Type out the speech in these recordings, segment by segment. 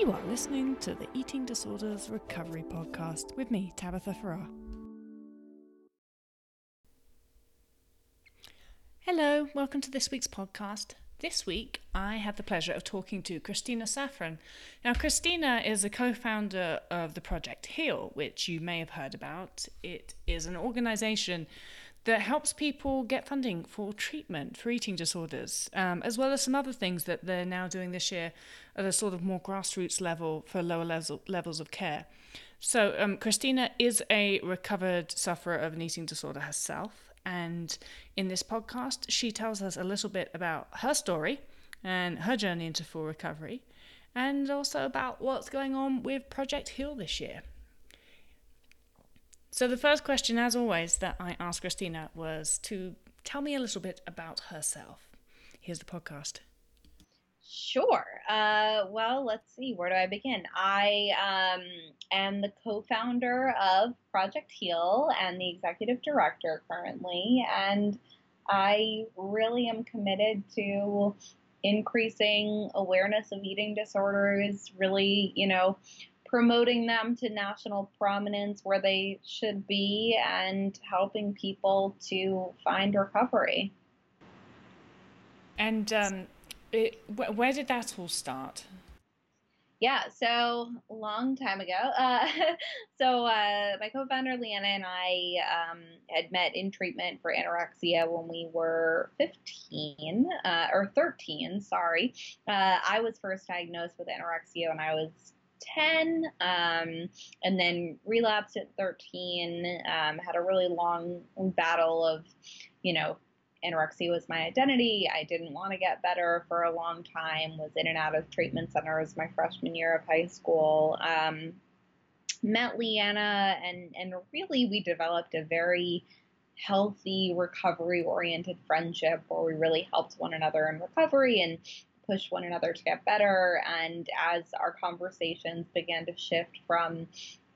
You are listening to the Eating Disorders Recovery Podcast with me, Tabitha Farrar. Hello, welcome to this week's podcast. This week, I had the pleasure of talking to Kristina Saffran. Now, Kristina is a co founder of the Project Heal, which you may have heard about. It is an organization that helps people get funding for treatment for eating disorders, um, as well as some other things that they're now doing this year at a sort of more grassroots level for lower level, levels of care. So, um, Kristina is a recovered sufferer of an eating disorder herself. And in this podcast, she tells us a little bit about her story and her journey into full recovery, and also about what's going on with Project Heal this year. So, the first question, as always, that I asked Kristina was to tell me a little bit about herself. Here's the podcast. Sure. Uh, well, let's see. Where do I begin? I um, am the co founder of Project Heal and the executive director currently. And I really am committed to increasing awareness of eating disorders, really, you know, promoting them to national prominence where they should be and helping people to find recovery. And um, it, where did that all start? Yeah, so long time ago. Uh, so uh, my co-founder Liana and I um, had met in treatment for anorexia when we were 15 uh, or 13. Sorry, uh, I was first diagnosed with anorexia when I was 10, um, and then relapsed at 13. Um, had a really long battle of, you know, anorexia was my identity. I didn't want to get better for a long time. Was in and out of treatment centers my freshman year of high school. Um, met Liana, and and really we developed a very healthy recovery oriented friendship where we really helped one another in recovery and push one another to get better. And as our conversations began to shift from,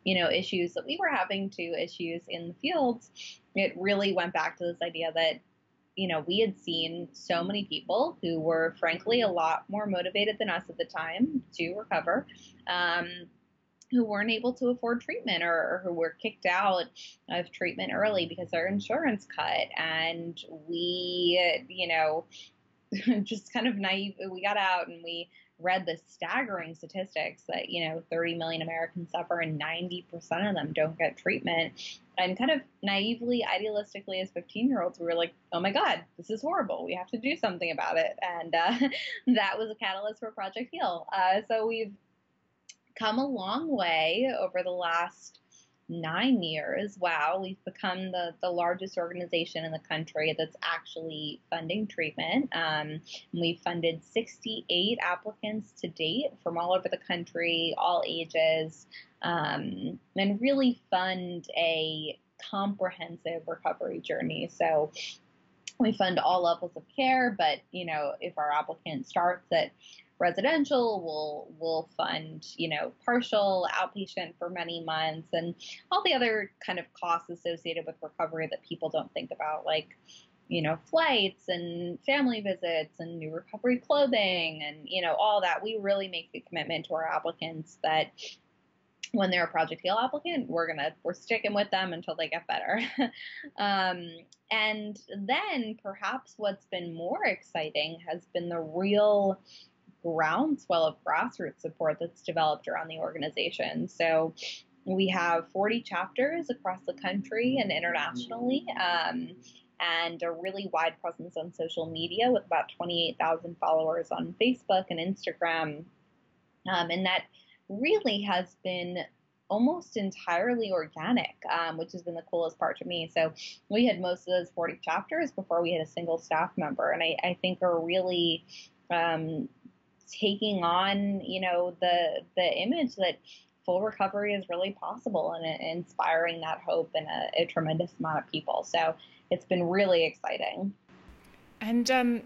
you know, issues that we were having to issues in the fields, it really went back to this idea that, you know, we had seen so many people who were frankly a lot more motivated than us at the time to recover. Um, who weren't able to afford treatment or, or, who were kicked out of treatment early because their insurance cut. And we, you know, just kind of naive. We got out and we read the staggering statistics that, you know, 30 million Americans suffer and 90% of them don't get treatment. And kind of naively, idealistically, as 15 year olds, we were like, oh my God, this is horrible. We have to do something about it. And uh, that was a catalyst for Project Heal. Uh, so we've come a long way over the last nine years, wow, we've become the, the largest organization in the country that's actually funding treatment. Um, we've funded 68 applicants to date from all over the country, all ages, um, and really fund a comprehensive recovery journey. So we fund all levels of care, but you know, if our applicant starts at residential We'll we'll fund you know partial outpatient for many months and all the other kind of costs associated with recovery that people don't think about like you know flights and family visits and new recovery clothing and you know all that. We really make a commitment to our applicants that when they're a project heal applicant we're gonna we're sticking with them until they get better. Um, and then perhaps what's been more exciting has been the real groundswell of grassroots support that's developed around the organization. So we have 40 chapters across the country and internationally. Um, and a really wide presence on social media with about 28,000 followers on Facebook and Instagram. Um, and that really has been almost entirely organic, um, which has been the coolest part to me. So we had most of those 40 chapters before we had a single staff member. And I, I think are really um, taking on, you know, the the image that full recovery is really possible and inspiring that hope in a, a tremendous amount of people. So it's been really exciting. And um,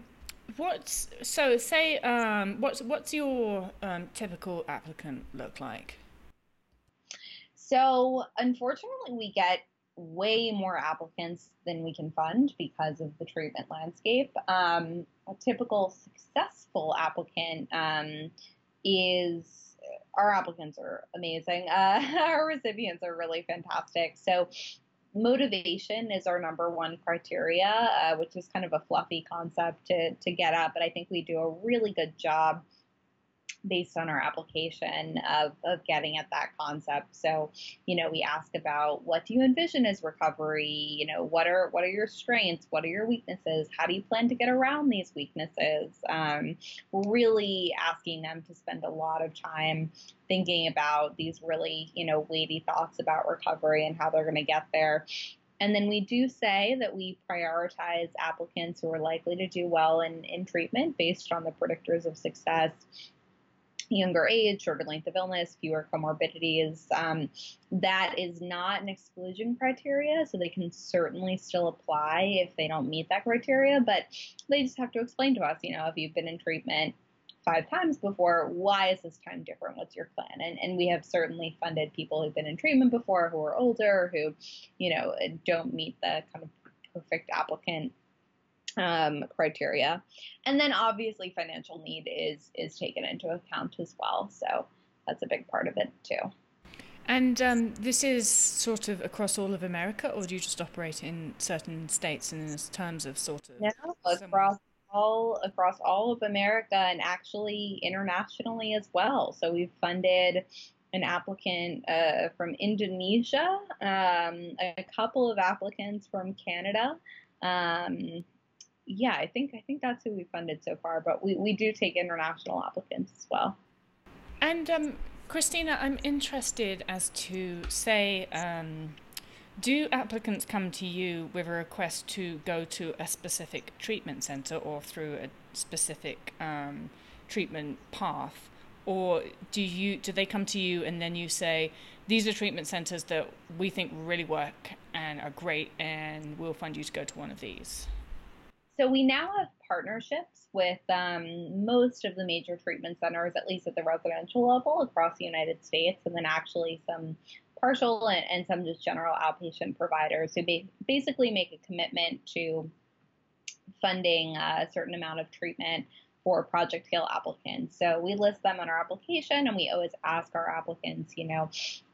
what's so say um, what's what's your um, typical applicant look like? So unfortunately, we get way more applicants than we can fund because of the treatment landscape. Um, a typical successful applicant um, is our applicants are amazing. Uh, our recipients are really fantastic. So motivation is our number one criteria, uh, which is kind of a fluffy concept to, to get at, but I think we do a really good job based on our application of, of getting at that concept. So, you know, we ask about what do you envision as recovery? You know, what are what are your strengths? What are your weaknesses? How do you plan to get around these weaknesses? Um, really asking them to spend a lot of time thinking about these really, you know, weighty thoughts about recovery and how they're going to get there. And then we do say that we prioritize applicants who are likely to do well in, in treatment based on the predictors of success younger age, shorter length of illness, fewer comorbidities. Um, that is not an exclusion criteria, so they can certainly still apply if they don't meet that criteria, but they just have to explain to us, you know, if you've been in treatment five times before, why is this time different? What's your plan? And, and we have certainly funded people who've been in treatment before who are older, who, you know, don't meet the kind of perfect applicant um, criteria, and then obviously financial need is is taken into account as well. So that's a big part of it too. And um, this is sort of across all of America, or do you just operate in certain states in terms of sort of? No, across all across all of America and actually internationally as well. So we've funded an applicant uh, from Indonesia, um, a couple of applicants from Canada, um, yeah, I think I think that's who we funded so far, but we, we do take international applicants as well. And um, Kristina, I'm interested as to say, um, do applicants come to you with a request to go to a specific treatment center or through a specific um, treatment path? Or do you do they come to you and then you say these are treatment centers that we think really work and are great and we'll fund you to go to one of these? So we now have partnerships with um, most of the major treatment centers, at least at the residential level across the United States, and then actually some partial and, and some just general outpatient providers who ba- basically make a commitment to funding a certain amount of treatment for Project Heal applicants. So we list them on our application and we always ask our applicants, you know,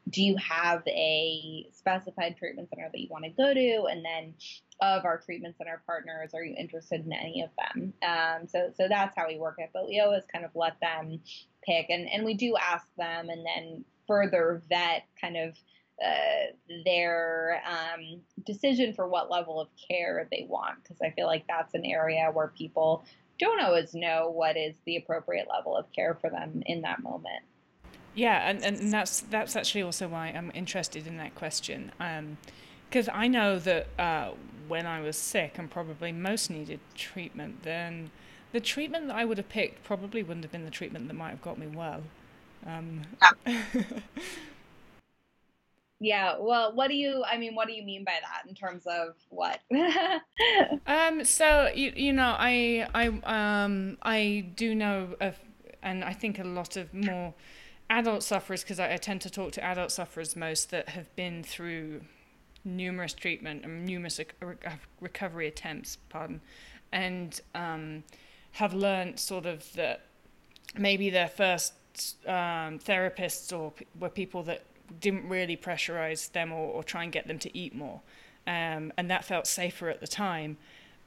do you have a specified treatment center that you want to go to? And then of our treatment center partners, are you interested in any of them? Um, so, so that's how we work it. But we always kind of let them pick, and and we do ask them, and then further vet kind of uh, their um, decision for what level of care they want, because I feel like that's an area where people don't always know what is the appropriate level of care for them in that moment. Yeah, and, and that's that's actually also why I'm interested in that question. Um, because I know that uh, when I was sick and probably most needed treatment, then the treatment that I would have picked probably wouldn't have been the treatment that might have got me well. Um, yeah. yeah. Well, what do you? I mean, what do you mean by that in terms of what? um. So you you know I I um I do know of, and I think a lot of more adult sufferers because I, I tend to talk to adult sufferers most that have been through numerous treatment and numerous recovery attempts, pardon, and um, have learned sort of that maybe their first um, therapists or were people that didn't really pressurize them or, or, try and get them to eat more. Um, and that felt safer at the time.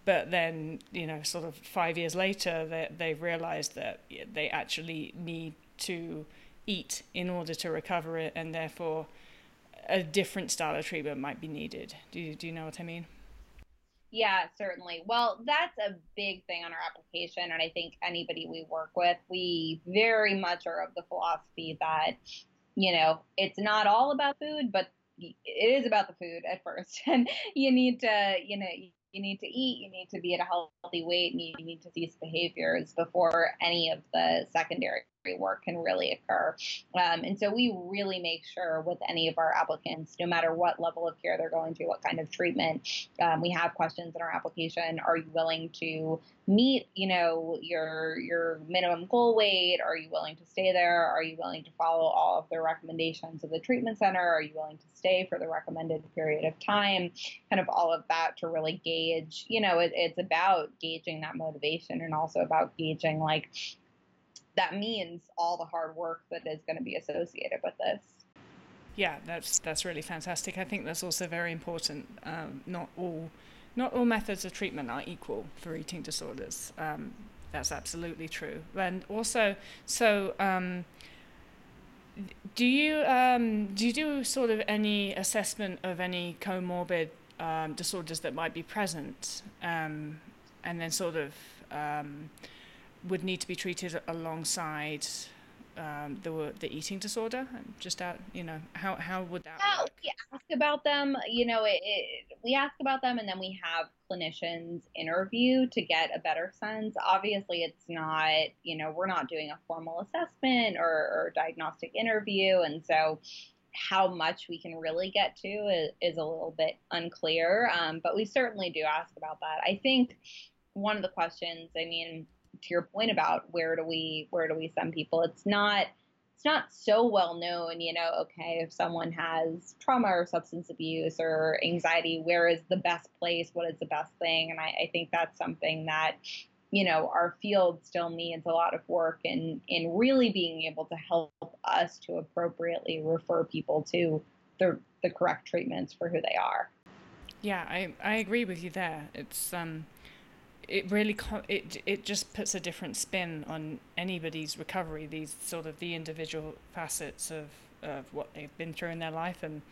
But then, you know, sort of five years later, they, they realized that they actually need to eat in order to recover it, and therefore a different style of treatment might be needed. Do you, do you know what I mean? Yeah, certainly. Well, that's a big thing on our application. And I think anybody we work with, we very much are of the philosophy that, you know, it's not all about food, but it is about the food at first. And you need to, you know, you need to eat, you need to be at a healthy weight, and you need to cease behaviors before any of the secondary work can really occur. Um, and so we really make sure with any of our applicants, no matter what level of care they're going through, what kind of treatment, um, we have questions in our application. Are you willing to meet, you know, your your minimum goal weight? Are you willing to stay there? Are you willing to follow all of the recommendations of the treatment center? Are you willing to stay for the recommended period of time? Kind of all of that to really gauge, you know, it, it's about gauging that motivation and also about gauging like that means all the hard work that is going to be associated with this. Yeah, that's that's really fantastic. I think that's also very important. Um, not all not all methods of treatment are equal for eating disorders. Um, that's absolutely true. And also, so um, do you um, do you do sort of any assessment of any comorbid um, disorders that might be present, um, and then sort of would need to be treated alongside um, the the eating disorder? Just out, you know, how how would that? Work? we ask about them. You know, it, it, we ask about them, and then we have clinicians interview to get a better sense. Obviously, it's not. You know, we're not doing a formal assessment or, or diagnostic interview, and so how much we can really get to is, is a little bit unclear. Um, but we certainly do ask about that. I think one of the questions. I mean to your point about where do we where do we send people it's not it's not so well known you know okay if someone has trauma or substance abuse or anxiety where is the best place? What is the best thing? And i, I think that's something that you know our field still needs a lot of work in in really being able to help us to appropriately refer people to the the correct treatments for who they are. Yeah i i agree with you there. It's um it really it it just puts a different spin on anybody's recovery. These sort of the individual facets of of what they've been through in their life and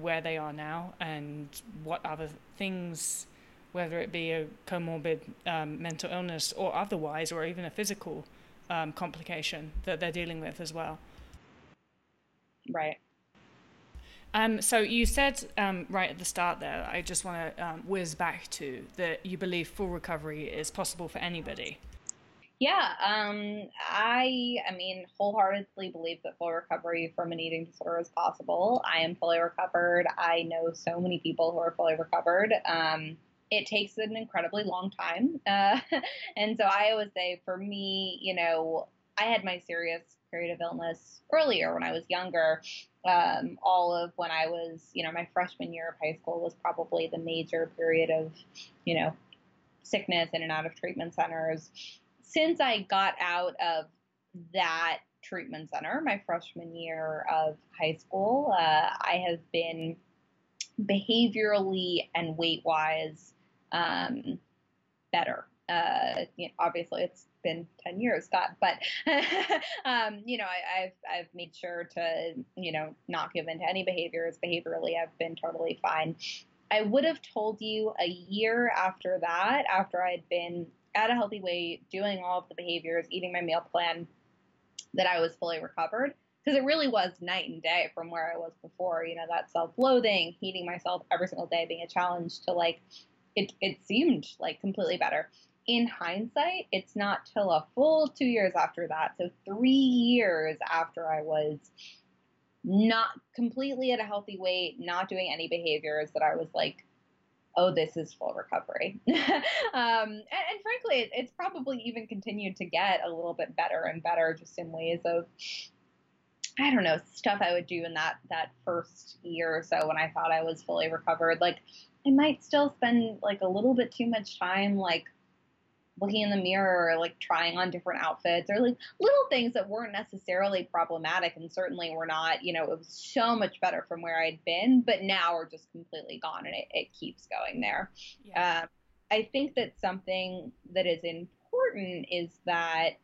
where they are now, and what other things, whether it be a comorbid um, mental illness or otherwise, or even a physical um, complication that they're dealing with as well. Right. Um, so you said um, right at the start there, I just want to um, whiz back to that you believe full recovery is possible for anybody. Yeah, um, I, I mean, wholeheartedly believe that full recovery from an eating disorder is possible. I am fully recovered. I know so many people who are fully recovered. Um, it takes an incredibly long time, uh, and so I always say, for me, you know, I had my serious period of illness earlier when I was younger. Um, all of when I was, you know, my freshman year of high school was probably the major period of, you know, sickness in and out of treatment centers. Since I got out of that treatment center, my freshman year of high school, uh, I have been behaviorally and weight wise um, better. Uh, you know, obviously, it's been 10 years, Scott, but, um, you know, I, have I've made sure to, you know, not give in to any behaviors. Behaviorally, I've been totally fine. I would have told you a year after that, after I'd been at a healthy weight, doing all of the behaviors, eating my meal plan, that I was fully recovered. Because it really was night and day from where I was before. You know, that self loathing, hating myself every single day being a challenge to like, it, it seemed like completely better in hindsight, it's not till a full two years after that, so three years after I was not completely at a healthy weight, not doing any behaviors, that I was like, oh, this is full recovery. um, and, and, frankly, it, it's probably even continued to get a little bit better and better just in ways of, I don't know, stuff I would do in that, that first year or so when I thought I was fully recovered. Like, I might still spend like a little bit too much time, like, looking in the mirror or like trying on different outfits or like little things that weren't necessarily problematic and certainly were not, you know, it was so much better from where I'd been, but now we're just completely gone and it, it keeps going there. Yeah. Um, I think that something that is important is that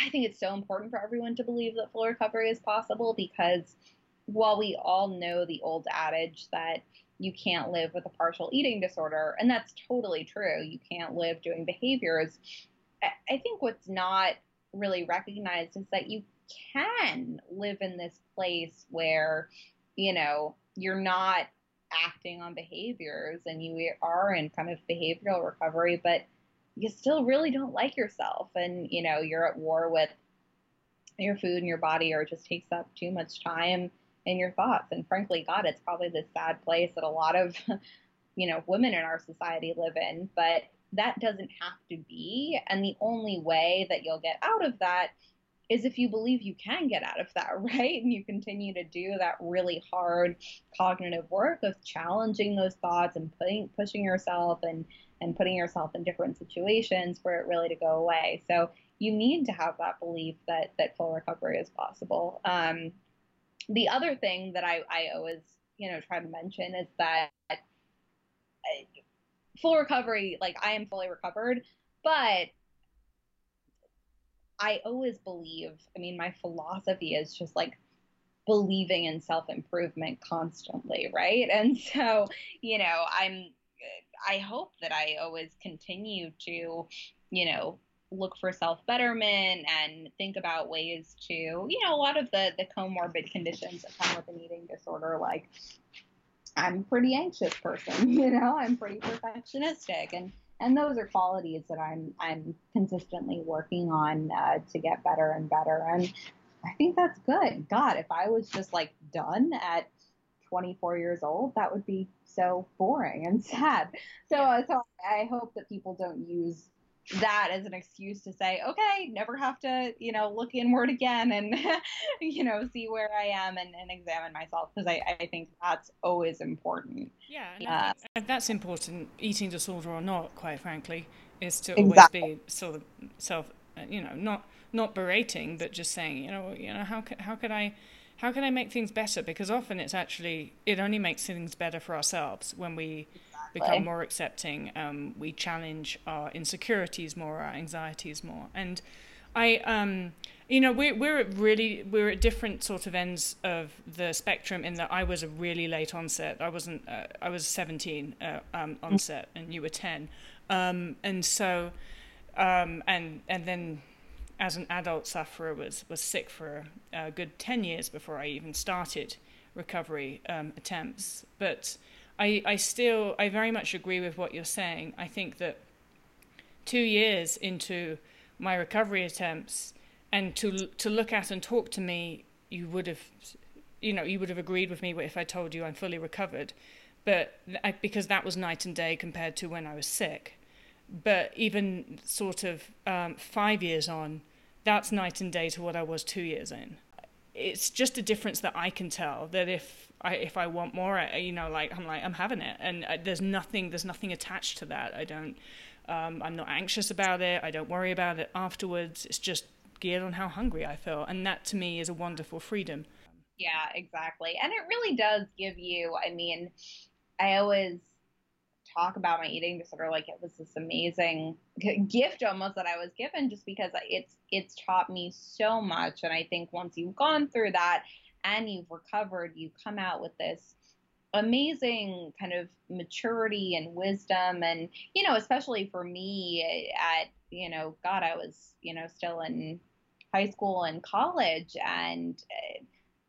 I think it's so important for everyone to believe that full recovery is possible because while we all know the old adage that you can't live with a partial eating disorder. And that's totally true. You can't live doing behaviors. I think what's not really recognized is that you can live in this place where, you know, you're not acting on behaviors and you are in kind of behavioral recovery, but you still really don't like yourself and, you know, you're at war with your food and your body or it just takes up too much time in your thoughts. And frankly, God, it's probably the sad place that a lot of, you know, women in our society live in. But that doesn't have to be. And the only way that you'll get out of that is if you believe you can get out of that, right? And you continue to do that really hard cognitive work of challenging those thoughts and putting pushing yourself and and putting yourself in different situations for it really to go away. So you need to have that belief that that full recovery is possible. Um, the other thing that I, I always you know try to mention is that uh, full recovery, like I am fully recovered, but I always believe, I mean, my philosophy is just like believing in self improvement constantly, right? And so, you know, I'm, I hope that I always continue to, you know, look for self betterment and think about ways to, you know, a lot of the the comorbid conditions that come with an eating disorder, like I'm a pretty anxious person, you know, I'm pretty perfectionistic, and and those are qualities that I'm I'm consistently working on uh, to get better and better. And I think that's good. God, if I was just like done at 24 years old, that would be so boring and sad. So, uh, so I hope that people don't use that as an excuse to say, okay, never have to, you know, look inward again and, you know, see where I am and, and examine myself because I, I think that's always important. Yeah, uh, that's important, eating disorder or not, quite frankly, is to exactly. always be sort of self, uh, you know, not not berating, but just saying, you know, you know, how could, how could I how can I make things better? Because often it's actually it only makes things better for ourselves when we become more accepting. Um, we challenge our insecurities more, our anxieties more, and I, um, you know, we're we're at really we're at different sort of ends of the spectrum. In that I was a really late onset. I wasn't. Uh, I was 17 uh, um, onset, and you were 10, um, and so, um, and and then as an adult sufferer was was sick for a good 10 years before I even started recovery um, attempts, but I, I still, I very much agree with what you're saying. I think that two years into my recovery attempts and to, to look at and talk to me, you would have, you know, you would have agreed with me if I told you I'm fully recovered. But because that was night and day compared to when I was sick. But even sort of um, five years on, that's night and day to what I was two years in. It's just a difference that I can tell that if I, if I want more, I, you know, like I'm like I'm having it, and I, there's nothing there's nothing attached to that. I don't, um, I'm not anxious about it. I don't worry about it afterwards. It's just geared on how hungry I feel, and that to me is a wonderful freedom. Yeah, exactly, and it really does give you. I mean, I always talk about my eating disorder like it was this amazing gift almost that I was given just because it's it's taught me so much and I think once you've gone through that and you've recovered, you come out with this amazing kind of maturity and wisdom. And you know especially for me at you know god i was you know still in high school and college. And uh,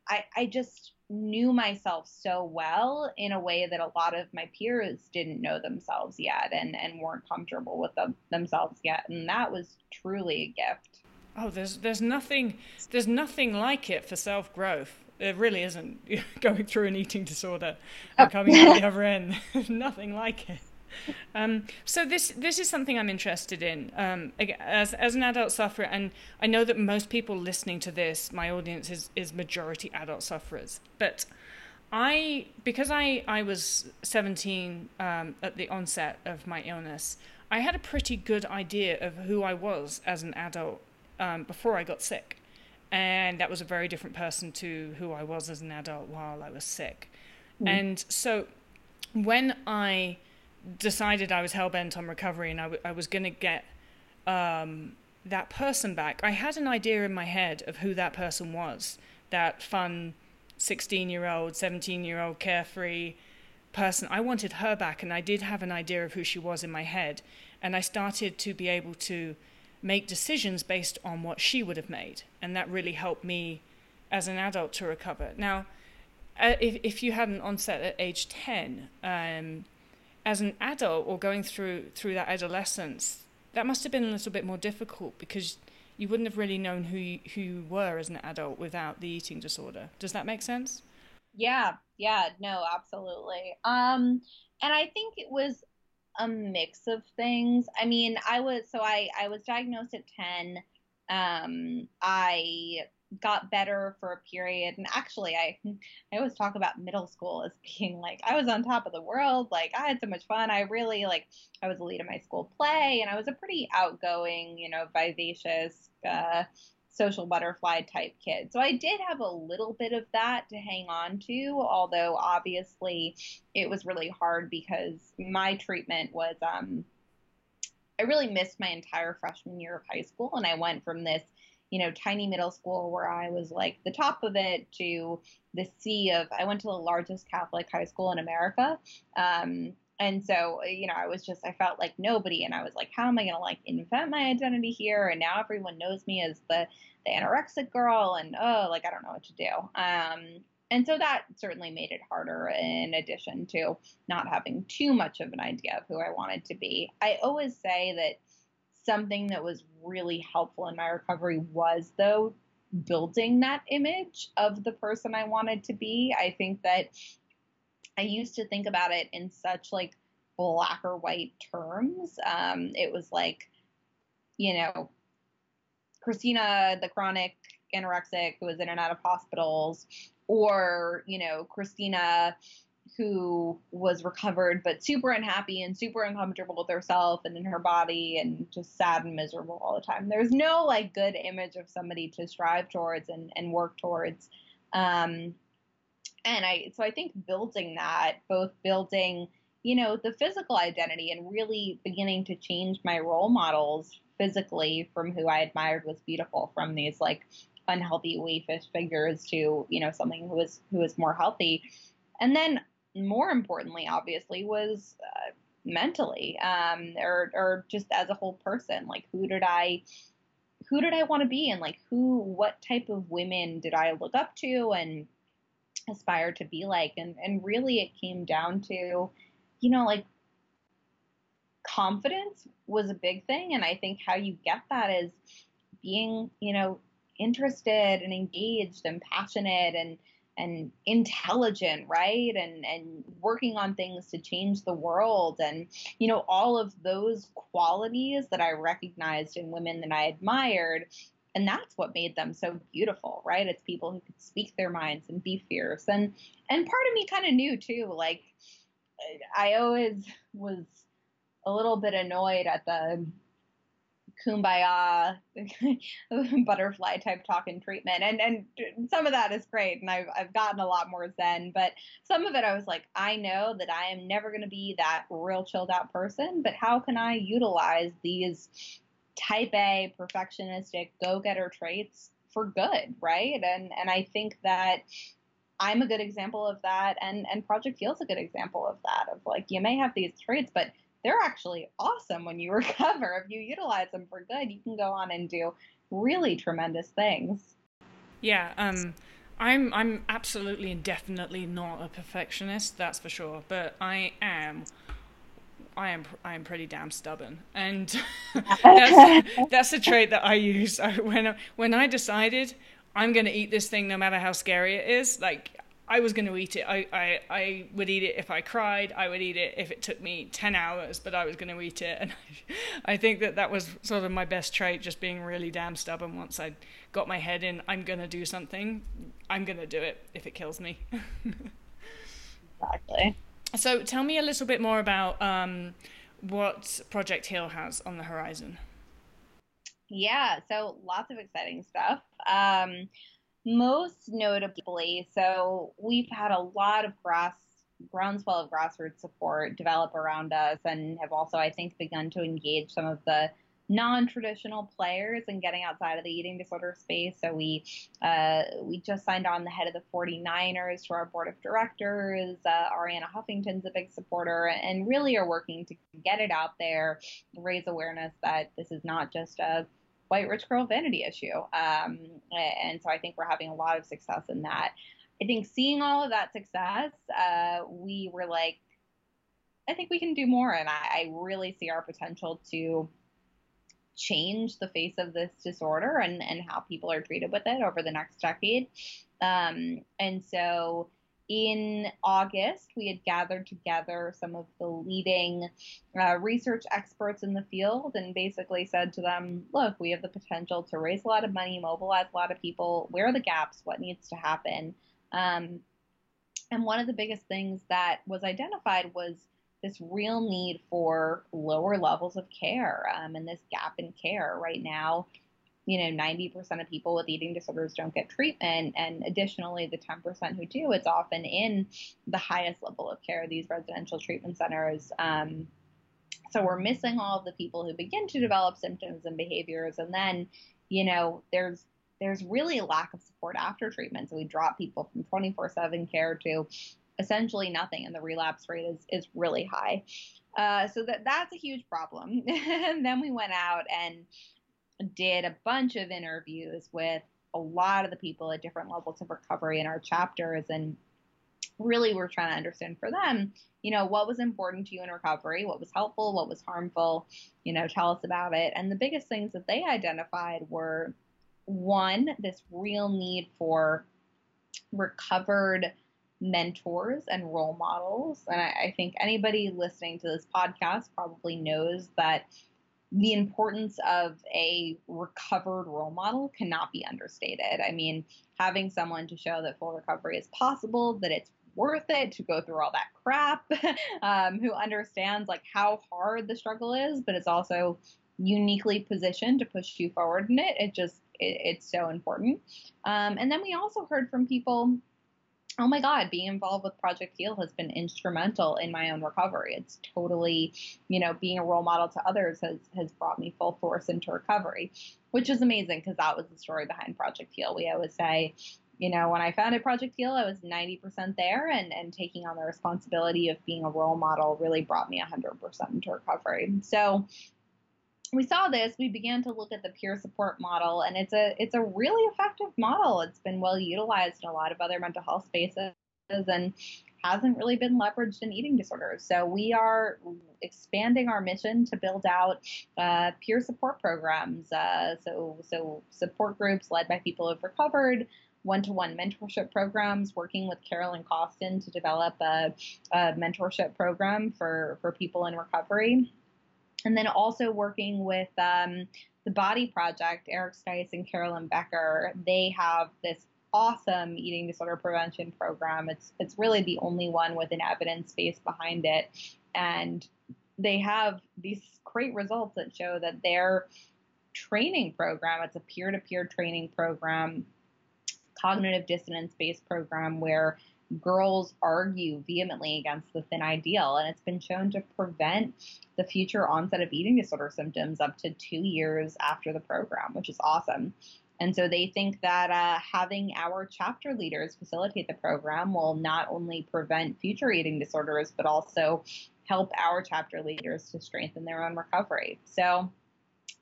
i i just knew myself so well in a way that a lot of my peers didn't know themselves yet and and weren't comfortable with them, themselves yet. And that was truly a gift oh there's there's nothing there's nothing like it for self growth it really isn't going through an eating disorder and oh. coming out the other end. Nothing like it. Um, so this this is something I'm interested in um, as as an adult sufferer, and I know that most people listening to this, my audience is is majority adult sufferers. But I because I I was 17 um, at the onset of my illness, I had a pretty good idea of who I was as an adult um, before I got sick and that was a very different person to who I was as an adult while I was sick. Mm. And so when I decided I was hell bent on recovery and I, w- I was going to get um, that person back, I had an idea in my head of who that person was that fun 16 year old, 17 year old, carefree person. I wanted her back, and I did have an idea of who she was in my head. And I started to be able to make decisions based on what she would have made. And that really helped me as an adult to recover. Now, uh, if, if you had an onset at age 10, um, as an adult or going through, through that adolescence, that must have been a little bit more difficult because you wouldn't have really known who you, who you were as an adult without the eating disorder. Does that make sense? Yeah, yeah, no, absolutely. Um, and I think it was a mix of things. I mean, I was so I I was diagnosed at 10. Um I got better for a period. And actually, I I always talk about middle school as being like I was on top of the world. Like I had so much fun. I really like I was the lead of my school play, and I was a pretty outgoing, you know, vivacious. Uh, social butterfly type kid. So I did have a little bit of that to hang on to, although obviously it was really hard because my treatment was um I really missed my entire freshman year of high school and I went from this you know, tiny middle school where I was like the top of it to the sea of, I went to the largest Catholic high school in America. Um, and so, you know, I was just, I felt like nobody. And I was like, how am I going to like invent my identity here? And now everyone knows me as the, the anorexic girl. And oh, like, I don't know what to do. Um, and so that certainly made it harder in addition to not having too much of an idea of who I wanted to be. I always say that something that was really helpful in my recovery was though building that image of the person I wanted to be. I think that I used to think about it in such like black or white terms. Um, it was like, you know, Kristina, the chronic anorexic who was in and out of hospitals, or, you know, Kristina, who was recovered but super unhappy and super uncomfortable with herself and in her body and just sad and miserable all the time. There's no like good image of somebody to strive towards and, and work towards. Um, and I so I think building that, both building, you know, the physical identity and really beginning to change my role models physically from who I admired was beautiful from these like unhealthy waifish figures to, you know, something who was who was more healthy. And then more importantly, obviously, was uh, mentally, um, or or just as a whole person. Like, who did I, who did I want to be, and like, who, what type of women did I look up to and aspire to be like? And and really, it came down to, you know, like confidence was a big thing, and I think how you get that is being, you know, interested and engaged and passionate and and intelligent, right? And and working on things to change the world and you know all of those qualities that I recognized in women that I admired and that's what made them so beautiful, right? It's people who could speak their minds and be fierce. And and part of me kind of knew too, like I always was a little bit annoyed at the kumbaya butterfly type talk and treatment and and some of that is great and I've I've gotten a lot more zen but some of it I was like I know that I am never going to be that real chilled out person but how can I utilize these type A perfectionistic go-getter traits for good right and and I think that I'm a good example of that and and Project Heal's a good example of that of like you may have these traits but they're actually awesome when you recover. If you utilize them for good, you can go on and do really tremendous things. Yeah, um, I'm I'm absolutely and definitely not a perfectionist, that's for sure. But I am I am I am pretty damn stubborn, and that's that's a trait that I use when when I decided I'm going to eat this thing no matter how scary it is. Like I was going to eat it. I, I, I would eat it if I cried. I would eat it if it took me 10 hours, but I was going to eat it. And I, I think that that was sort of my best trait, just being really damn stubborn. Once I got my head in, I'm going to do something, I'm going to do it if it kills me. exactly. So tell me a little bit more about um, what Project Heal has on the horizon. Yeah, so lots of exciting stuff. Um, most notably, so we've had a lot of grass groundswell of grassroots support develop around us and have also, I think, begun to engage some of the non-traditional players and getting outside of the eating disorder space. So we uh, we just signed on the head of the 49ers to our board of directors. Uh, Arianna Huffington's a big supporter, and really are working to get it out there, raise awareness that this is not just a white rich girl vanity issue. Um, and so I think we're having a lot of success in that. I think seeing all of that success, uh, we were like, I think we can do more. And I, I really see our potential to change the face of this disorder and, and how people are treated with it over the next decade. Um, and so, in August, we had gathered together some of the leading uh, research experts in the field and basically said to them, look, we have the potential to raise a lot of money, mobilize a lot of people. Where are the gaps? What needs to happen? Um, and one of the biggest things that was identified was this real need for lower levels of care um, and this gap in care. Right now you know 90% of people with eating disorders don't get treatment and additionally the 10% who do it's often in the highest level of care these residential treatment centers. Um, so we're missing all of the people who begin to develop symptoms and behaviors and then you know there's there's really a lack of support after treatment. So we drop people from 24/7 care to essentially nothing and the relapse rate is is really high. Uh, so that that's a huge problem. And then we went out and did a bunch of interviews with a lot of the people at different levels of recovery in our chapters and really we're trying to understand for them you know what was important to you in recovery what was helpful what was harmful you know tell us about it. And the biggest things that they identified were one this real need for recovered mentors and role models and I, I think anybody listening to this podcast probably knows that the importance of a recovered role model cannot be understated. I mean, having someone to show that full recovery is possible, that it's worth it to go through all that crap, um, who understands like how hard the struggle is, but it's also uniquely positioned to push you forward in it. It just it, it's so important. Um, and then we also heard from people oh my God, being involved with Project Heal has been instrumental in my own recovery. It's totally, you know, being a role model to others has, has brought me full force into recovery, which is amazing because that was the story behind Project Heal. We always say, you know, when I founded Project Heal, I was 90% there, and, and taking on the responsibility of being a role model really brought me 100% into recovery. So we saw this, we began to look at the peer support model, and it's a it's a really effective model. It's been well utilized in a lot of other mental health spaces, and hasn't really been leveraged in eating disorders. So we are expanding our mission to build out uh, peer support programs. Uh, so so support groups led by people who've recovered. One-to-one mentorship programs, working with Carolyn Costin to develop a, a mentorship program for for people in recovery and then also working with um, the Body Project, Eric Stice and Carolyn Becker. They have this awesome eating disorder prevention program. It's it's really the only one with an evidence base behind it, and they have these great results that show that their training program. It's a peer-to-peer training program, cognitive dissonance based program where girls argue vehemently against the thin ideal, and it's been shown to prevent the future onset of eating disorder symptoms up to two years after the program, which is awesome. And so they think that uh, having our chapter leaders facilitate the program will not only prevent future eating disorders, but also help our chapter leaders to strengthen their own recovery. So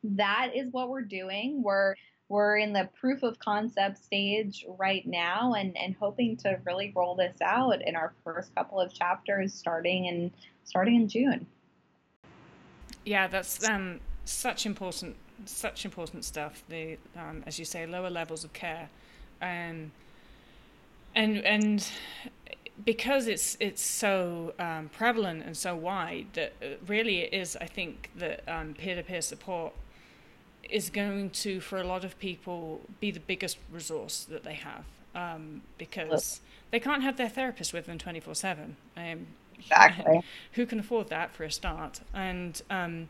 that is what we're doing. We're we're in the proof of concept stage right now and, and hoping to really roll this out in our first couple of chapters starting in starting in June. Yeah, that's um, such important such important stuff. The um, as you say, lower levels of care, um, and and because it's it's so um, prevalent and so wide that really it is. I think that peer to peer support is going to, for a lot of people, be the biggest resource that they have um, because they can't have their therapist with them 24 7. Um, exactly. Who can afford that for a start? And, um,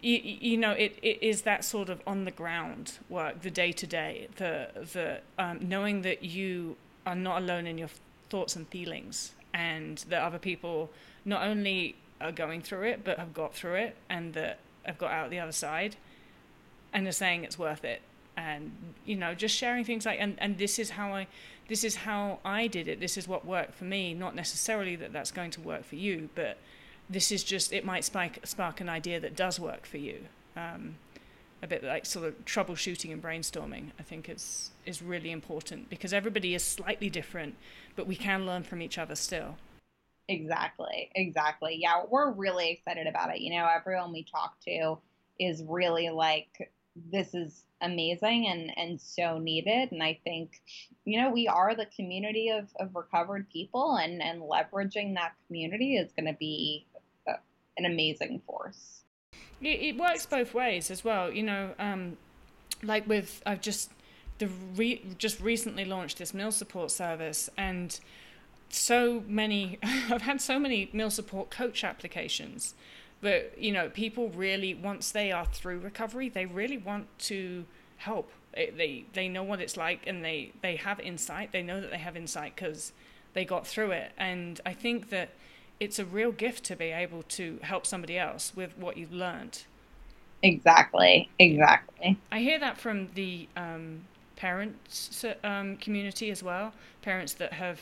you, you, know, it, it is that sort of on the ground work, the day to day, the, the um, knowing that you are not alone in your thoughts and feelings and that other people not only are going through it, but have got through it and that have got out the other side and are saying it's worth it. And you know just sharing things like and, and this is how i this is how i did it. This is what worked for me. Not necessarily that that's going to work for you but this is just it might spark spark an idea that does work for you. Um, a bit like sort of troubleshooting and brainstorming i think is is really important because everybody is slightly different but we can learn from each other still. Exactly. Exactly. Yeah we're really excited about it. You know everyone we talk to is really like this is amazing and and so needed. And i think you know we are the community of, of recovered people and and leveraging that community is going to be a, an amazing force. It, it, works both ways as well you know um, like with i've just the re, just recently launched this meal support service and so many i've had so many meal support coach applications but you know people really once they are through recovery they really want to help. They they know what it's like and they they have insight. They know that they have insight because they got through it. And i think that it's a real gift to be able to help somebody else with what you've learned. Exactly. Exactly. I hear that from the um, parents um, community as well parents that have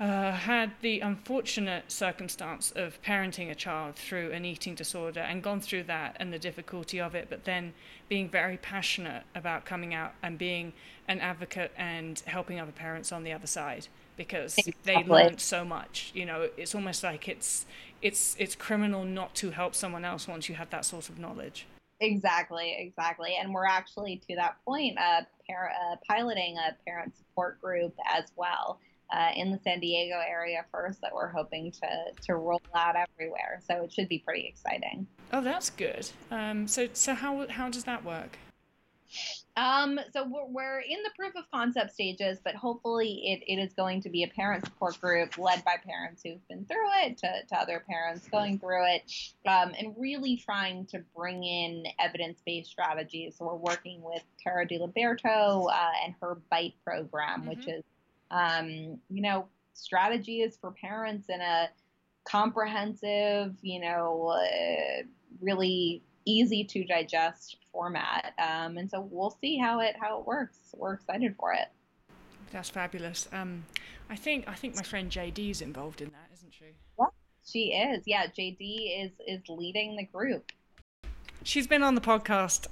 uh, had the unfortunate circumstance of parenting a child through an eating disorder and gone through that and the difficulty of it, but then being very passionate about coming out and being an advocate and helping other parents on the other side because exactly. they learned so much. You know, it's almost like it's it's it's criminal not to help someone else once you have that sort of knowledge. Exactly, exactly. And we're actually to that point uh, par- uh, piloting a parent support group as well uh, in the San Diego area first that we're hoping to to roll out everywhere. So it should be pretty exciting. Oh, that's good. Um, so so how how does that work? Um, so we're, we're in the proof of concept stages, but hopefully it, it is going to be a parent support group led by parents who've been through it to, to other parents going through it, um, and really trying to bring in evidence-based strategies. So we're working with Tara DiLiberto uh, and her BITE program, mm-hmm. which is um, you know, strategy is for parents in a comprehensive, you know, uh, really easy to digest format. Um, and so we'll see how it how it works. We're excited for it. That's fabulous. Um, I think I think my friend JD is involved in that, isn't she? Yeah, she is. Yeah, JD is is leading the group. She's been on the podcast.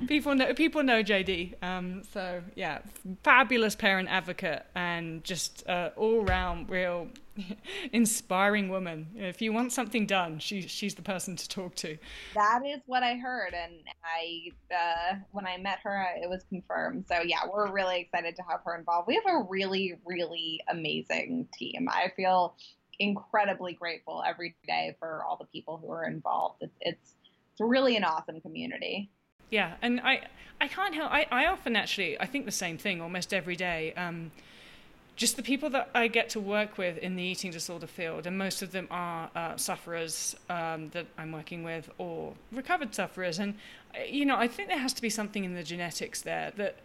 people know people know JD. Um, so yeah, fabulous parent advocate and just uh, all round real inspiring woman. If you want something done, she she's the person to talk to. That is what I heard, and I uh, when I met her, it was confirmed. So yeah, we're really excited to have her involved. We have a really really amazing team. I feel incredibly grateful every day for all the people who are involved. It's it's it's really an awesome community. Yeah, and I I can't help I, I often actually I think the same thing almost every day. Um, just the people that I get to work with in the eating disorder field, and most of them are uh, sufferers um, that I'm working with or recovered sufferers. And, you know, I think there has to be something in the genetics there that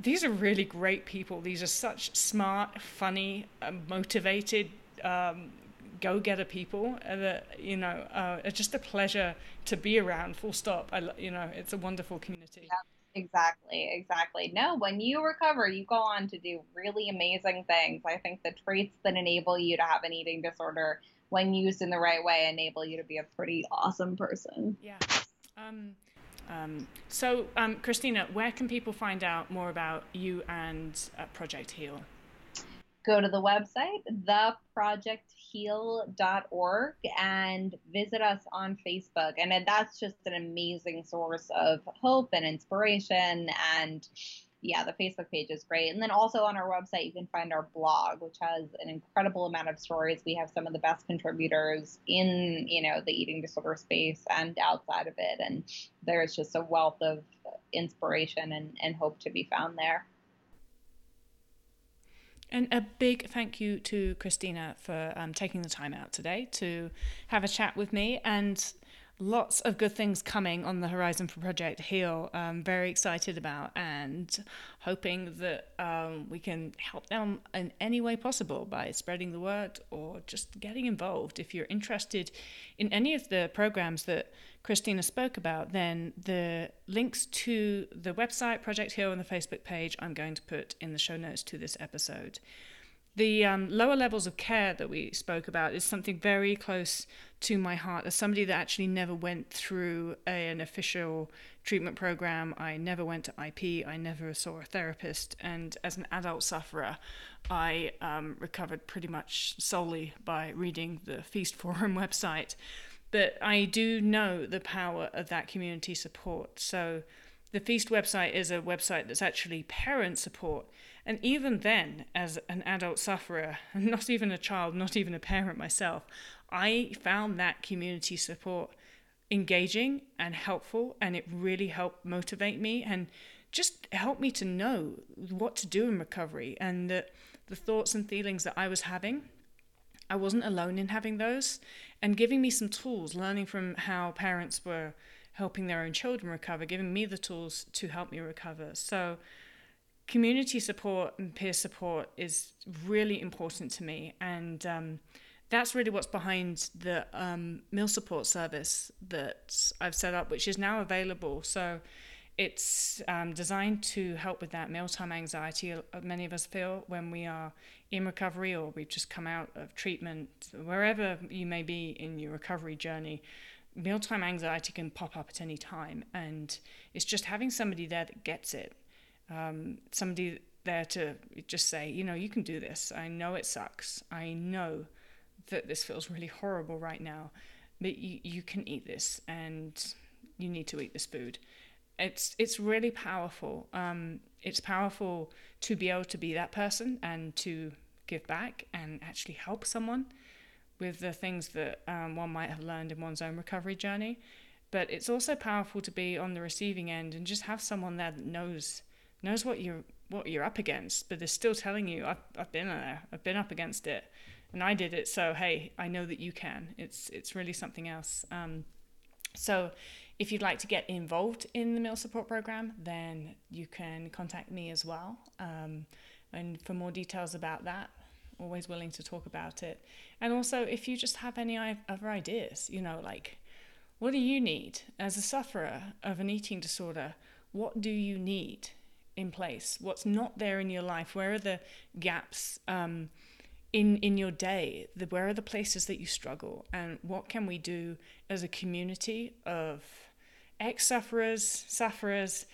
these are really great people. These are such smart, funny, uh, motivated um, go-getter people that you know uh, it's just a pleasure to be around full stop. I, you know it's a wonderful community. Yeah, exactly exactly. No when you recover you go on to do really amazing things. I think the traits that enable you to have an eating disorder when used in the right way enable you to be a pretty awesome person. Yeah um, um, so um, Kristina where can people find out more about you and uh, project heal go to the website, theprojectheal.org, and visit us on Facebook. And that's just an amazing source of hope and inspiration. And yeah, the Facebook page is great. And then also on our website, you can find our blog, which has an incredible amount of stories. We have some of the best contributors in, you know, the eating disorder space and outside of it. And there's just a wealth of inspiration and, and hope to be found there. And a big thank you to Kristina for um, taking the time out today to have a chat with me and lots of good things coming on the horizon for Project Heal. I'm very excited about and hoping that um, we can help them in any way possible by spreading the word or just getting involved. If you're interested in any of the programs that Kristina spoke about, then the links to the website, Project Heal, and the Facebook page I'm going to put in the show notes to this episode. The um, lower levels of care that we spoke about is something very close to my heart. As somebody that actually never went through a, an official treatment program, I never went to IP, I never saw a therapist, and as an adult sufferer, I um, recovered pretty much solely by reading the Feast Forum website. But I do know the power of that community support. So the Feast website is a website that's actually parent support. And even then, as an adult sufferer, not even a child, not even a parent myself, I found that community support engaging and helpful, and it really helped motivate me and just helped me to know what to do in recovery and that the thoughts and feelings that I was having, I wasn't alone in having those, and giving me some tools, learning from how parents were helping their own children recover, giving me the tools to help me recover. So, community support and peer support is really important to me, and um, that's really what's behind the um, meal support service that I've set up, which is now available. So it's um, designed to help with that mealtime anxiety many of us feel when we are in recovery or we've just come out of treatment, wherever you may be in your recovery journey. Mealtime anxiety can pop up at any time, and it's just having somebody there that gets it. Um, somebody there to just say, you know, you can do this. I know it sucks. I know that this feels really horrible right now, but you, you can eat this and you need to eat this food. It's it's really powerful. Um, it's powerful to be able to be that person and to give back and actually help someone with the things that um, one might have learned in one's own recovery journey. But it's also powerful to be on the receiving end and just have someone there that knows knows what you're what you're up against, but they're still telling you, I've, I've been there, I've been up against it, and I did it. So hey, I know that you can. It's it's really something else. Um, so if you'd like to get involved in the meal support program, then you can contact me as well. Um, and for more details about that, always willing to talk about it. And also, if you just have any other ideas, you know, like what do you need as a sufferer of an eating disorder? What do you need in place? What's not there in your life? Where are the gaps? Um, in in your day the, where are the places that you struggle and what can we do as a community of ex-sufferers sufferers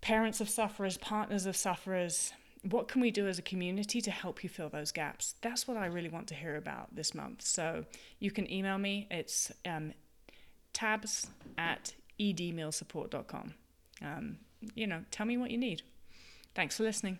parents of sufferers partners of sufferers what can we do as a community to help you fill those gaps? That's what i really want to hear about this month. So you can email me. It's um, tabs at edmealsupport.com um, you know tell me what you need. Thanks for listening